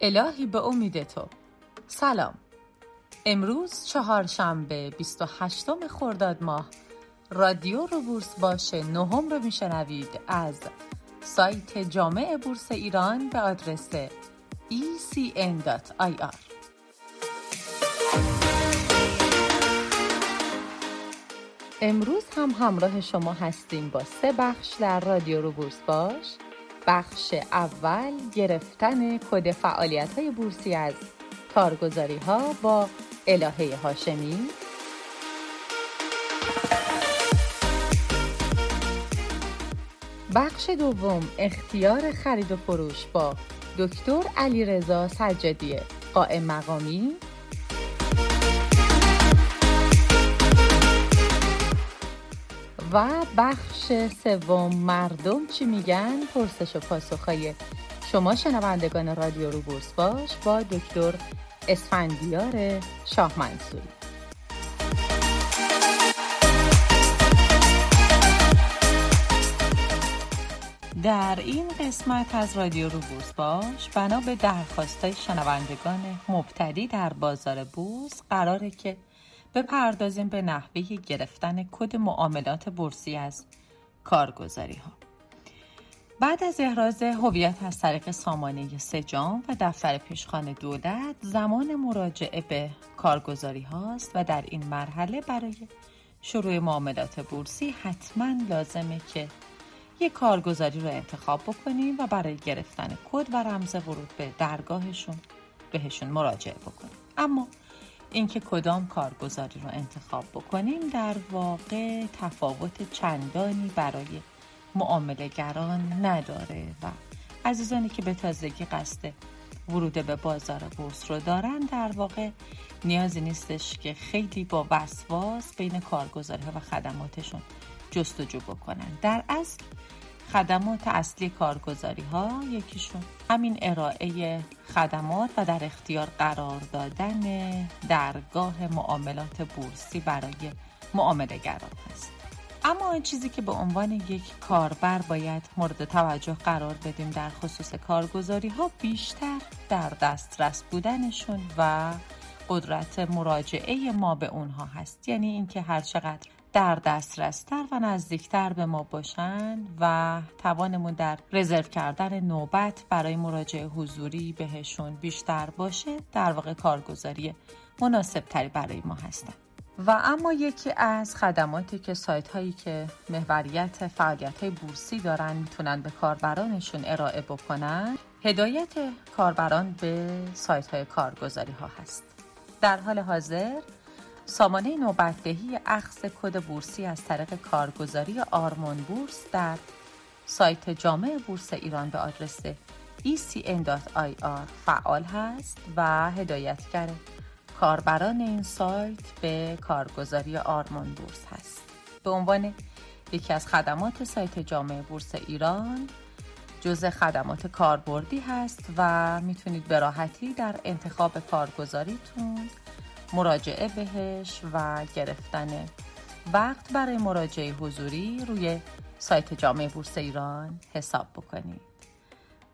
الهی به امید تو. سلام. امروز چهارشنبه 28 خرداد ماه. رادیو رو بورس باشه نهم رو میشنوید از سایت جامع بورس ایران به آدرس ecn.ir امروز هم همراه شما هستیم با سه بخش در رادیو رو بورس باش. بخش اول گرفتن کد فعالیت های بورسی از کارگزاری ها با الهه هاشمی. بخش دوم اختیار خرید و فروش با دکتر علیرضا سجادی قائم مقامی. و بخش سوم مردم چی میگن؟ پرسش و پاسخهای شما شنوندگان رادیو رو بورس باش با دکتر اسفندیار شاه منصوری در این قسمت از رادیو رو بورس باش بنا به درخواستای شنوندگان مبتدی در بازار بورس قراره که بپردازیم به نحوه گرفتن کد معاملات بورسی از کارگزاری ها. بعد از احراز هویت از طریق سامانه سجام و دفتر پیشخان دولت زمان مراجعه به کارگزاری هاست و در این مرحله برای شروع معاملات بورسی حتما لازمه که یک کارگزاری رو انتخاب بکنیم و برای گرفتن کد و رمز ورود به درگاهشون بهشون مراجعه بکنیم اما اینکه کدام کارگزاری رو انتخاب بکنیم در واقع تفاوت چندانی برای معاملهگران نداره و عزیزانی که به تازگی قصد ورود به بازار بورس رو دارن در واقع نیازی نیستش که خیلی با وسواس بین کارگزاری ها و خدماتشون جستجو بکنن. در اصل خدمات اصلی کارگزاری ها یکیشون. همین ارائه خدمات و در اختیار قرار دادن درگاه معاملات بورسی برای معامله گران هست. اما این چیزی که به عنوان یک کاربر باید مورد توجه قرار بدیم در خصوص کارگزاری ها بیشتر در دسترس بودنشون و قدرت مراجعه ما به اونها هست. یعنی اینکه هر چقدر در دسترستر و نزدیکتر به ما باشن و توانمون در رزرو کردن نوبت برای مراجعه حضوری بهشون بیشتر باشه در واقع کارگزاری مناسب تری برای ما هستن. و اما یکی از خدماتی که سایت هایی که محوریت فعالیت های بورسی دارن می‌تونن به کاربرانشون ارائه بکنن هدایت کاربران به سایت های کارگزاری ها هست. در حال حاضر سامانه نوبتدهی اخذ کد بورسی از طریق کارگزاری آرمون بورس در سایت جامع بورس ایران به آدرس ecn.ir فعال هست و هدایتگر کاربران این سایت به کارگزاری آرمون بورس هست. به عنوان یکی از خدمات سایت جامع بورس ایران جزء خدمات کاربردی هست و می‌تونید به راحتی در انتخاب کارگزاریتون مراجعه بهش و گرفتن وقت برای مراجعه حضوری روی سایت جامعه بورس ایران حساب بکنید.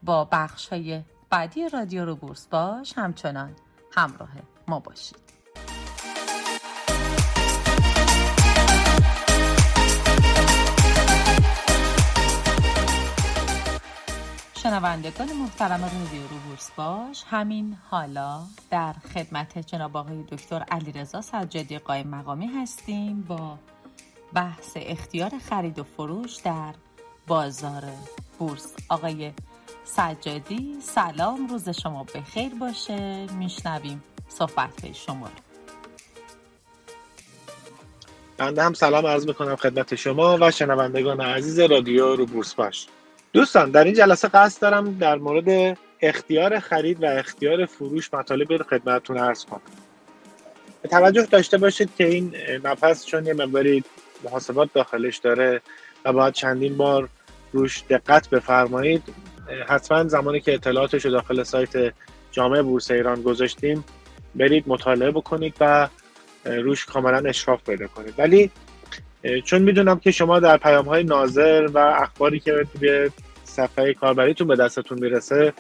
با بخش های بعدی رادیو رو بورس باش همچنان همراه ما باشید. شنوندگان محترم رادیو رو بورس باش. همین حالا در خدمت جناب آقای دکتر علیرضا سجادی قایم مقامی هستیم با بحث اختیار خرید و فروش در بازار بورس. آقای سجادی سلام روز شما به خیر باشه. میشنویم صحبت شما بنده هم سلام عرض می‌کنم خدمت شما و شنوندگان عزیز رادیو رو بورس باش. دوستان در این جلسه قصد دارم در مورد اختیار خرید و اختیار فروش مطالب خدمتتون عرض کنم. توجه داشته باشید که این نفس چون یه مقداری محاسبات داخلش داره و باید چندین بار روش دقت بفرمایید حتما زمانی که اطلاعاتش رو داخل سایت جامعه بورس ایران گذاشتیم برید مطالعه بکنید و روش کاملا اشراف پیدا کنید. ولی چون می‌دونم که شما در پیام های ناظر و اخباری که توی صفحه کاربریتون به دستتون می‌رسه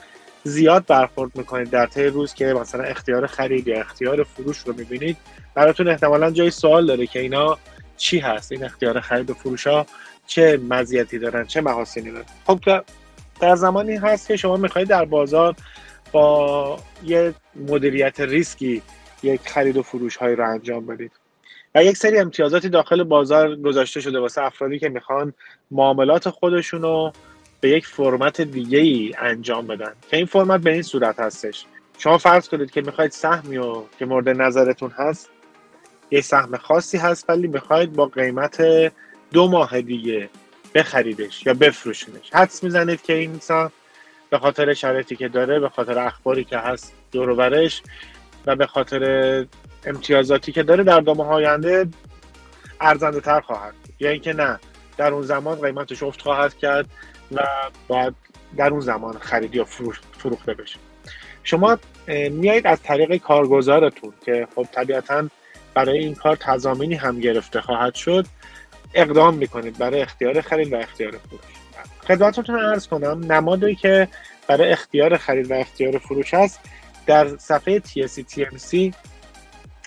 زیاد برخورد می‌کنید در طی روز که مثلا اختیار خرید یا اختیار فروش رو می‌بینید. براتون احتمالا جای سوال داره که اینا چی هست؟ این اختیار خرید و فروش ها چه مزیتی دارن؟ چه محاسنی دارن؟ خب در زمانی هست که شما می‌خواید در بازار با یه مدیریت ریسکی یک خرید و فروش های رو انجام بدید. و یک سری امتیازاتی داخل بازار گذاشته شده واسه افرادی که می‌خوان معاملات خودشون رو به یک فرمت دیگه ای انجام بدن. که این فرمت به این صورت هستش. شما فرض کنید که می‌خواید سهمی رو که مورد نظرتون هست یه سهم خاصی هست ولی می‌خواید با قیمت دو ماه دیگه بخریدش یا بفروشینش. حدس می‌زنید که این سهم به خاطر شرایطی که داره به خاطر اخباری که هست دور و به خاطر امتیازاتی که داره در دو ماه آینده ارزنده تر خواهد. یا اینکه نه در اون زمان قیمتش افت خواهد کرد و باید در اون زمان خریدی یا فروخته بشه. شما میایید از طریق کارگزارتون که خب طبیعتا برای این کار تضامینی هم گرفته خواهد شد اقدام می‌کنید برای اختیار خرید و اختیار فروش. خدمتتون ارز کنم نمادی که برای اختیار خرید و اختیار فروش هست در صفحه TSC TMC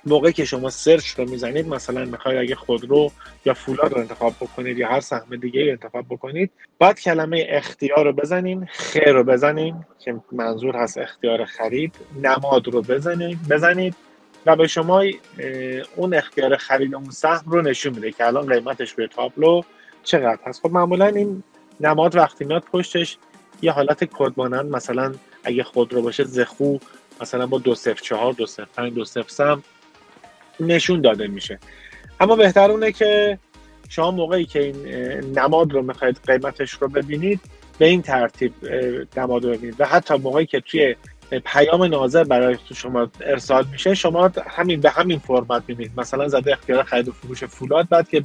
موقعی که شما سرچ رو می‌زنید مثلا می‌خواید اگه خودرو یا فولاد رو انتخاب بکنید یا هر سهم دیگه رو انتخاب بکنید باید کلمه اختیار رو بزنین خیر رو بزنین که منظور هست اختیار خرید نماد رو بزنید بزنید و به شما اون اختیار خرید اون سهم رو نشون میده که الان قیمتش به تابلو چقدر هست. خب معمولا این نماد وقتی میاد پشتش یه حالت کد مثلا اگه خودرو باشه زخو مثلا با دو صفر چهار دو صفر پنج دو صفر سم نشون داده میشه. اما بهتر اونه که شما موقعی که این نماد رو می‌خواید قیمتش رو ببینید به این ترتیب نماد رو ببینید. و حتی موقعی که توی پیام ناظر برای شما ارسال میشه شما همین به همین فرمت می‌بینید. مثلا زده اختیار خرید و فروش فولاد بعد که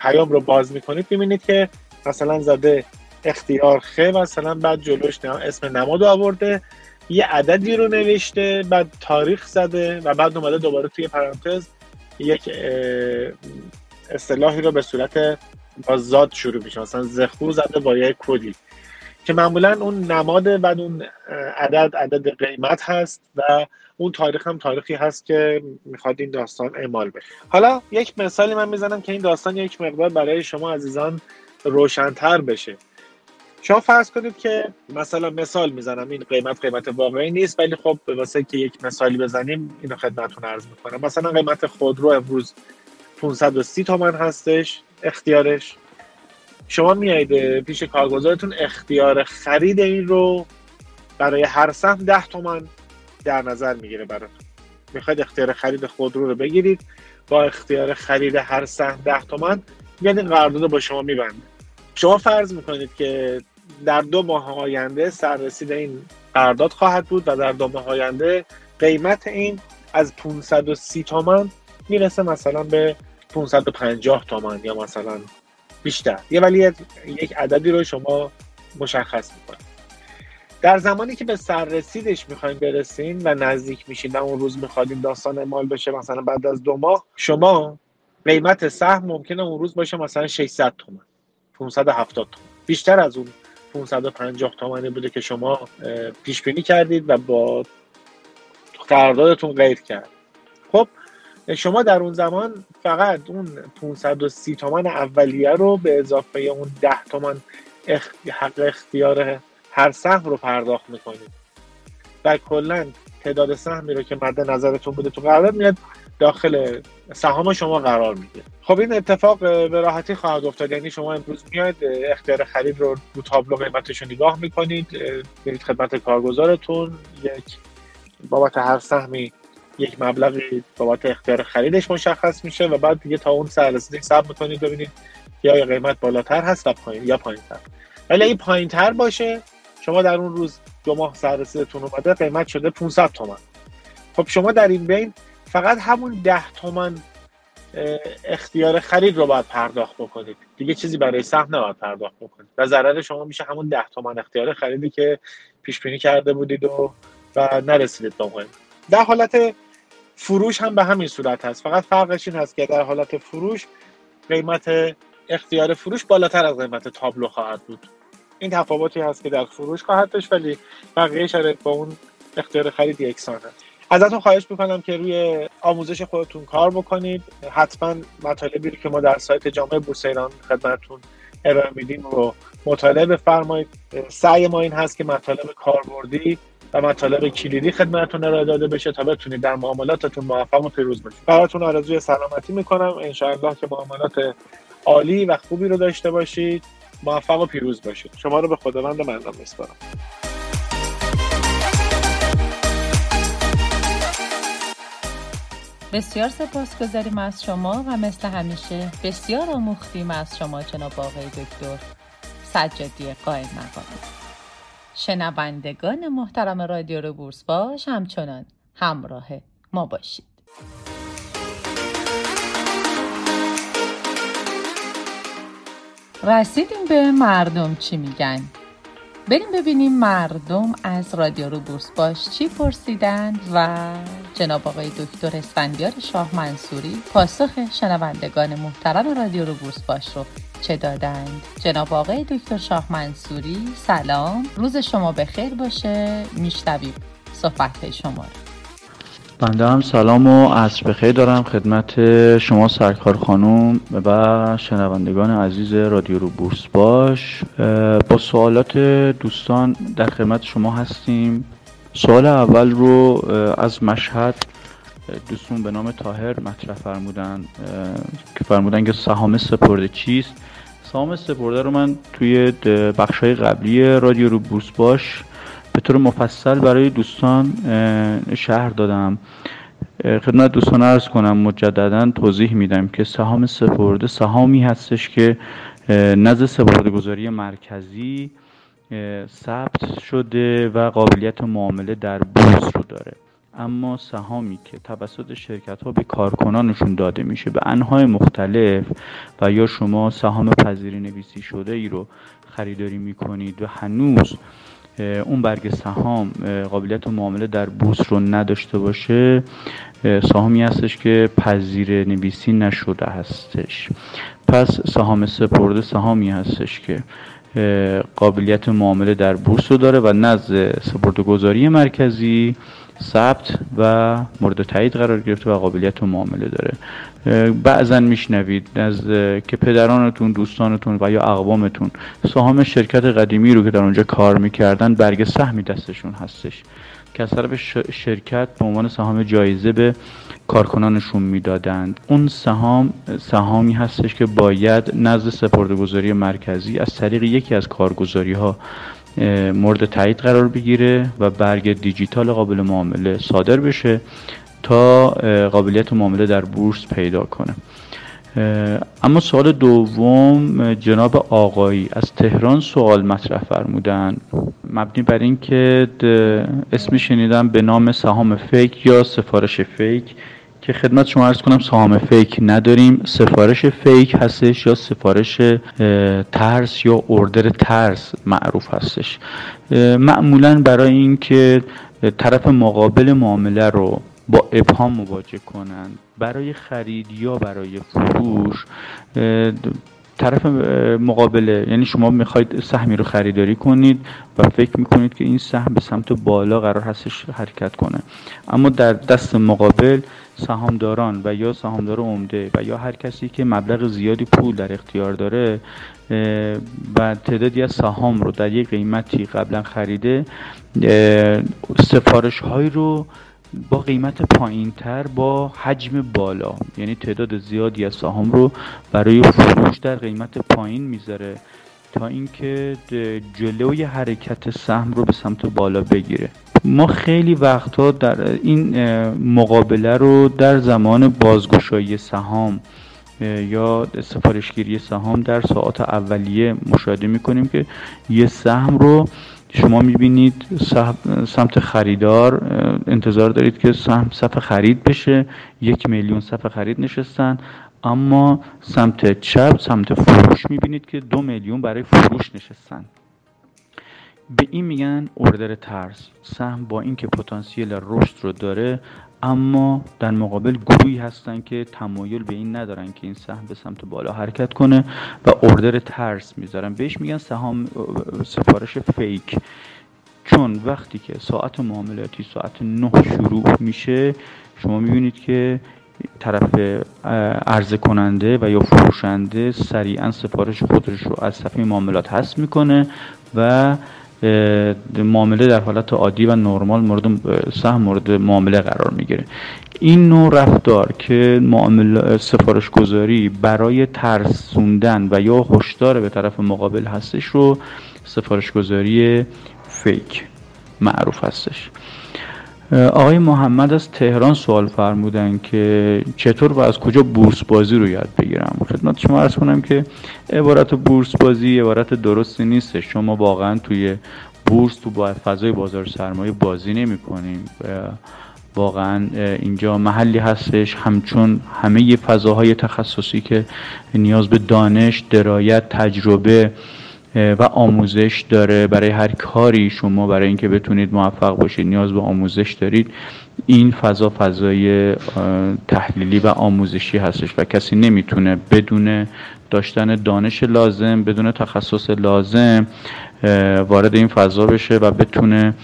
پیام رو باز می‌کنید می‌بینید که مثلا زده اختیار خ مثلا بعد جلوش اسم نماد آورده. یه عددی رو نوشته بعد تاریخ زده و بعد اومده دوباره توی پرانتز یک اصطلاحی رو به صورت با زاد شروع میشه مثلا زخو زده با یک کدی. که معمولا اون نماد بعد اون عدد عدد قیمت هست و اون تاریخ هم تاریخی هست که می‌خواد این داستان اعمال بشه. حالا یک مثالی من می‌زنم که این داستان یک مقدار برای شما عزیزان روشنتر بشه. شما فرض کنید که مثلا مثال می‌زنم این قیمت قیمت واقعی نیست ولی خب به واسه که یک مثالی بزنیم اینو خدمتتون عرض می‌کنم. مثلا قیمت خودرو امروز 530 تومن هستش اختیارش. شما میایید پیش کارگزارتون اختیار خرید این رو برای هر سهم 10 تومن در نظر می‌گیره براتون. می‌خواید اختیار خرید خودرو رو بگیرید با اختیار خرید هر سهم 10 تومن این قرارداد با شما میبنده. شما فرض می‌کنید که در دو ماه آینده سررسید این قرارداد خواهد بود و در دو ماه آینده قیمت این از 530 تومن می‌رسه مثلا به 550 تومن یا مثلا بیشتر. یه ولی یک عددی رو شما مشخص می‌کنید. در زمانی که به سررسیدش می‌خوایم برسیم و نزدیک میشیم و اون روز میخوادیم داستان اعمال بشه مثلا بعد از دو ماه شما قیمت سهم ممکنه اون روز باشه مثلا 600 تومن 570 تومن بیشتر از اون 550 تومانی بوده که شما پیش بینی کردید و با قراردادتون قید کرد. خب شما در اون زمان فقط اون 530 تومن اولیه رو به اضافه اون 10 تومن حق اختیار هر سهم رو پرداخت می‌کنید. و کلا تعداد سهمی رو که مد نظرتون بوده تو قرارداد میاد داخل سهام شما قرار می‌گیره خب این اتفاق به راحتی خواهد افتاد. یعنی شما امروز میاد اختیار خرید رو رو تابلو قیمتش رو نگاه می‌کنید برید خدمت کارگزارتون. یک بابت هر سهمی یک مبلغی بابت اختیار خریدش مشخص میشه و بعد دیگه تا اون سررسیدی حساب می‌کنید ببینید یا قیمت بالاتر هست و پایین یا پایینتر. ولی این پایینتر باشه شما در اون روز دو ماه سررسیدتون اومده قیمت شده 500 تومن. خب شما در این بین فقط همون ده تومن اختیار خرید رو باید پرداخت بکنید. دیگه چیزی برای سهم نباید پرداخت بکنید. و ضرر شما میشه همون ده تومن اختیار خریدی که پیش بینی کرده بودید و و نرسیدید به در حالت فروش هم به همین صورت هست. فقط فرقش این هست که در حالت فروش قیمت اختیار فروش بالاتر از قیمت تابلو خواهد بود. این تفاوتی هست که در فروش خواهد داشت ولی بقیه شرایط با اون اختیار خرید یکسان هست ازتون خواهش می‌کنم که روی آموزش خودتون کار بکنید. حتما مطالبی که ما در سایت جامعه بورس ایران خدمتتون ارائه میدیم رو مطالعه بفرمایید. سعی ما این هست که مطالب کاربردی و مطالب کلیدی خدمتتون ارائه داده بشه تا بتونید در معاملاتتون موفق و پیروز باشید براتون آرزوی سلامتی می‌کنم. انشاءالله که معاملات عالی و خوبی رو داشته باشید موفق و پیروز باشید. شما رو به خداوند مردم میسپارم. بسیار سپاسگزاریم از شما و مثل همیشه بسیار آموختیم از شما جناب آقای دکتر سجادی قائم مقام. شنوندگان محترم رادیو رو بورس باش همچنان همراه ما باشید. رسیدیم به مردم چی میگن؟ بریم ببینیم مردم از رادیو رو بورس باش چی پرسیدند و جناب آقای دکتر اسفندیار شاه منصوری پاسخ شنوندگان محترم رادیو رو بورس باش رو چه دادند؟ جناب آقای دکتر شاه منصوری سلام. روز شما به خیر باشه. میشنویم صحبت شما رو. بنده هم سلام و عصر بخیر دارم. خدمت شما سرکار خانوم و شنوندگان عزیز رادیو رو بورس باش. با سوالات دوستان در خدمت شما هستیم. سوال اول رو از مشهد دوستون به نام تاهر مطرح فرمودن که فرمودن که سهام سپرده چیست؟ سهام سپرده رو من توی بخش های قبلی رادیو رو بورس باش به طور مفصل برای دوستان شهر دادم. خدمت دوستان ارز کنم مجددا توضیح میدم که سهام سپرده سهامی هستش که نزد سپرده گذاری مرکزی ثبت شده و قابلیت معامله در بورس رو داره. اما سهامی که توسط شرکت ها به کارکنانشون داده میشه به انهای مختلف و یا شما سهام پذیری نویسی شده ای رو خریداری می‌کنید و هنوز اون برگ سهام قابلیت معامله در بورس رو نداشته باشه سهامی هستش که پذیر نویسی نشده هستش. پس سهام سپرده سهامی هستش که قابلیت معامله در بورس رو داره و نزد سپردهگذاری مرکزی ثبت و مورد تایید قرار گرفته و قابلیت معامله داره. بعضا میشنوید از که پدرانتون دوستانتون و یا اقوامتون سهام شرکت قدیمی رو که در اونجا کار می‌کردن برگ سهمی دستشون هستش. که از طرف شرکت به عنوان سهام جایزه به کارکنانشون می‌دادند. اون سهام سهامی هستش که باید نزد سپردهگذاری مرکزی از طریق یکی از کارگزاری ها مورد تایید قرار بگیره و برگ دیجیتال قابل معامله صادر بشه تا قابلیت معامله در بورس پیدا کنه. اما سوال دوم جناب آقایی از تهران سوال مطرح فرمودن. مبنی بر اینکه اسم شنیدم به نام سهام فیک یا سفارش فیک که خدمت شما ارز کنم سهام فیک نداریم. سفارش فیک هستش یا سفارش ترس یا اردر ترس معروف هستش. معمولا برای اینکه طرف مقابل معامله رو با ابهام مواجه کنند برای خرید یا برای فروش طرف مقابله. یعنی شما می‌خواید سهمی رو خریداری کنید و فکر می‌کنید که این سهم به سمت بالا قرار هستش حرکت کنه. اما در دست مقابل سهامداران و یا سهامدار عمده و یا هر کسی که مبلغ زیادی پول در اختیار داره و تعدادی از سهام رو در یک قیمتی قبلا خریده سفارش های رو با قیمت پایین تر با حجم بالا. یعنی تعداد زیادی از سهام رو برای فروش در قیمت پایین می‌ذاره تا اینکه جلوی حرکت سهم رو به سمت بالا بگیره. ما خیلی وقتها در این مقابله رو در زمان بازگشایی سهام یا سفارشگیری سهام در ساعات اولیه مشاهده می‌کنیم که یه سهم رو شما می‌بینید سمت خریدار انتظار دارید که سهم صف خرید بشه. یک میلیون صف خرید نشستن. اما سمت چپ سمت فروش می‌بینید که دو میلیون برای فروش نشستن. به این میگن اردر ترس. سهم با اینکه پتانسیل رشد رو داره اما در مقابل گروهی هستن که تمایل به این ندارن که این سهم به سمت بالا حرکت کنه و اردر ترس می‌ذارن. بهش میگن سهام سفارش فیک. چون وقتی که ساعت معاملاتی ساعت نه شروع میشه شما می‌بینید که طرف عرضه کننده و یا فروشنده سریعا سفارش خودش رو از صفحه معاملات حذف می‌کنه و معامله در حالت عادی و نرمال مورد سهم مورد معامله قرار می‌گیره. این نوع رفتار که معامله سفارش گذاری برای ترسوندن و یا هشدار به طرف مقابل هستش رو سفارش گذاری فیک معروف هستش. آقای محمد از تهران سوال فرمودن که چطور و از کجا بورس بازی رو یاد بگیرم؟ خدمت شما ارز کنم که عبارت بورس بازی عبارت درستی نیست. شما واقعا توی بورس تو با فضای بازار سرمایه بازی نمی کنیم واقعا اینجا محلی هستش. همچون همه فضاهای تخصصی که نیاز به دانش درایت تجربه و آموزش داره برای هر کاری شما برای اینکه بتونید موفق باشید نیاز به آموزش دارید. این فضا فضای تحلیلی و آموزشی هستش و کسی نمی‌تونه بدون داشتن دانش لازم بدون تخصص لازم وارد این فضا بشه و بتونه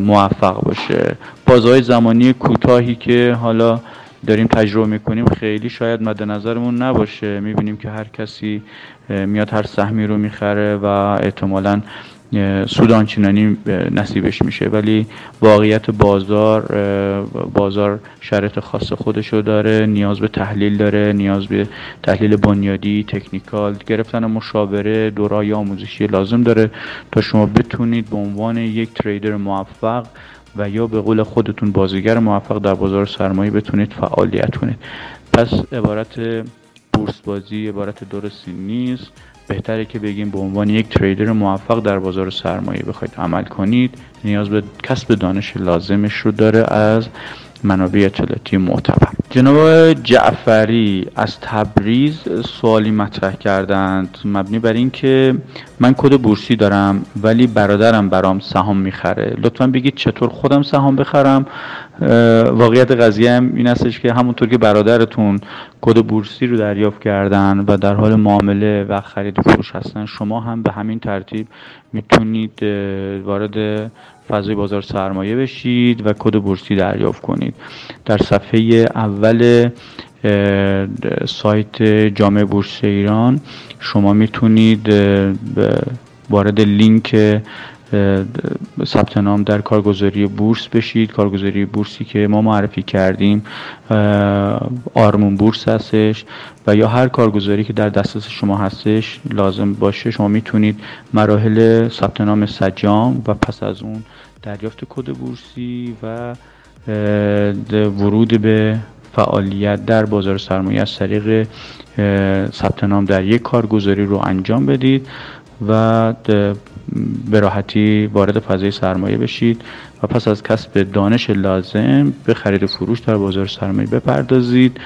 موفق باشه. بازهای زمانی کوتاهی که حالا داریم تجربه می‌کنیم خیلی شاید مد نظرمون نباشه. می‌بینیم که هر کسی میاد هر سهمی رو می‌خره و احتمالا سود آنچنانی نصیبش میشه. ولی واقعیت بازار بازار شرط خاص خودشو داره نیاز به تحلیل داره نیاز به تحلیل بنیادی تکنیکال گرفتن مشاوره دورای آموزشی لازم داره تا شما بتونید به عنوان یک تریدر موفق و یا به قول خودتون بازیگر موفق در بازار سرمایه بتونید فعالیت کنید. پس عبارت بورس بازی عبارت درستی نیست. بهتره که بگیم به عنوان یک تریدر موفق در بازار سرمایه بخواید عمل کنید. نیاز به کسب دانش لازمش رو داره از منابع اطلاعاتی معتبر. جناب جعفری از تبریز سوالی مطرح کردند. مبنی بر اینکه من کد بورسی دارم ولی برادرم برام سهام می‌خره. لطفا بگید چطور خودم سهام بخرم. واقعیت قضیه هم این استش که همونطور که برادرتون کد بورسی رو دریافت کردن و در حال معامله و خرید فروش هستن. شما هم به همین ترتیب می‌تونید وارد فضای بازار سرمایه بشید و کد بورسی دریافت کنید. در صفحه اول سایت جامعه بورس ایران شما می‌تونید وارد لینک ثبت نام در کارگزاری بورس بشید. کارگزاری بورسی که ما معرفی کردیم آرمون بورس هستش و یا هر کارگزاری که در دسترس شما هستش لازم باشه شما می‌تونید مراحل ثبت نام سجام و پس از اون دریافت کد بورسی و ورود به فعالیت در بازار سرمایه از طریق ثبت نام در یک کارگزاری رو انجام بدید. و به راحتی وارد فضای سرمایه بشید و پس از کسب دانش لازم به خرید فروش در بازار سرمایه بپردازید.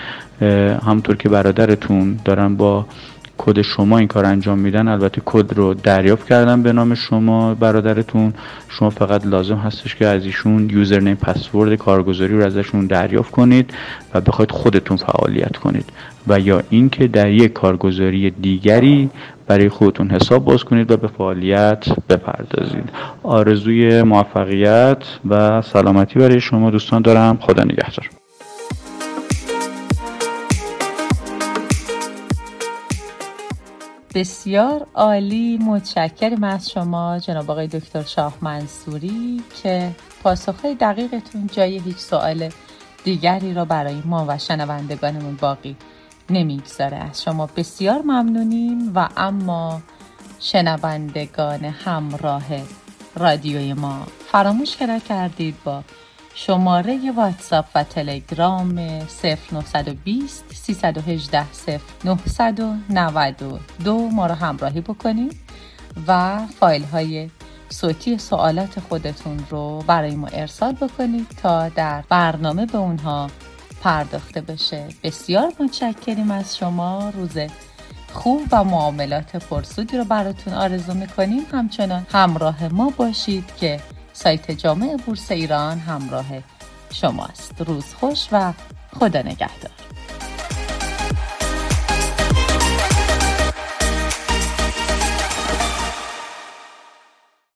همطور که برادرتون دارن با کد شما این کار انجام میدن البته کد رو دریافت کردن به نام شما برادرتون. شما فقط لازم هستش که از ایشون یوزرنیم پسورد کارگزاری رو ازشون دریافت کنید و بخواید خودتون فعالیت کنید. و یا اینکه در یک کارگزاری دیگری برای خودتون حساب باز کنید و به فعالیت بپردازید. آرزوی موفقیت و سلامتی برای شما دوستان دارم. خدا نگهدار. بسیار عالی متشکرم از شما جناب آقای دکتر شاه منصوری که پاسخهای دقیقتون جای هیچ سوال دیگری را برای ما و شنوندگانمون باقی نمی‌گذاره. از شما بسیار ممنونیم و اما شنوندگان همراه رادیوی ما فراموش کردید با شماره واتساپ و تلگرام 0920 318 0992 ما رو همراهی بکنید و فایل های صوتی سوالات خودتون رو برای ما ارسال بکنید تا در برنامه به اونها پرداخته بشه. بسیار متشکریم از شما. روز خوب و معاملات پرسودی رو براتون آرزو می‌کنیم. همچنان همراه ما باشید که سایت جامع بورس ایران همراه شماست. روز خوش و خدا نگهدار.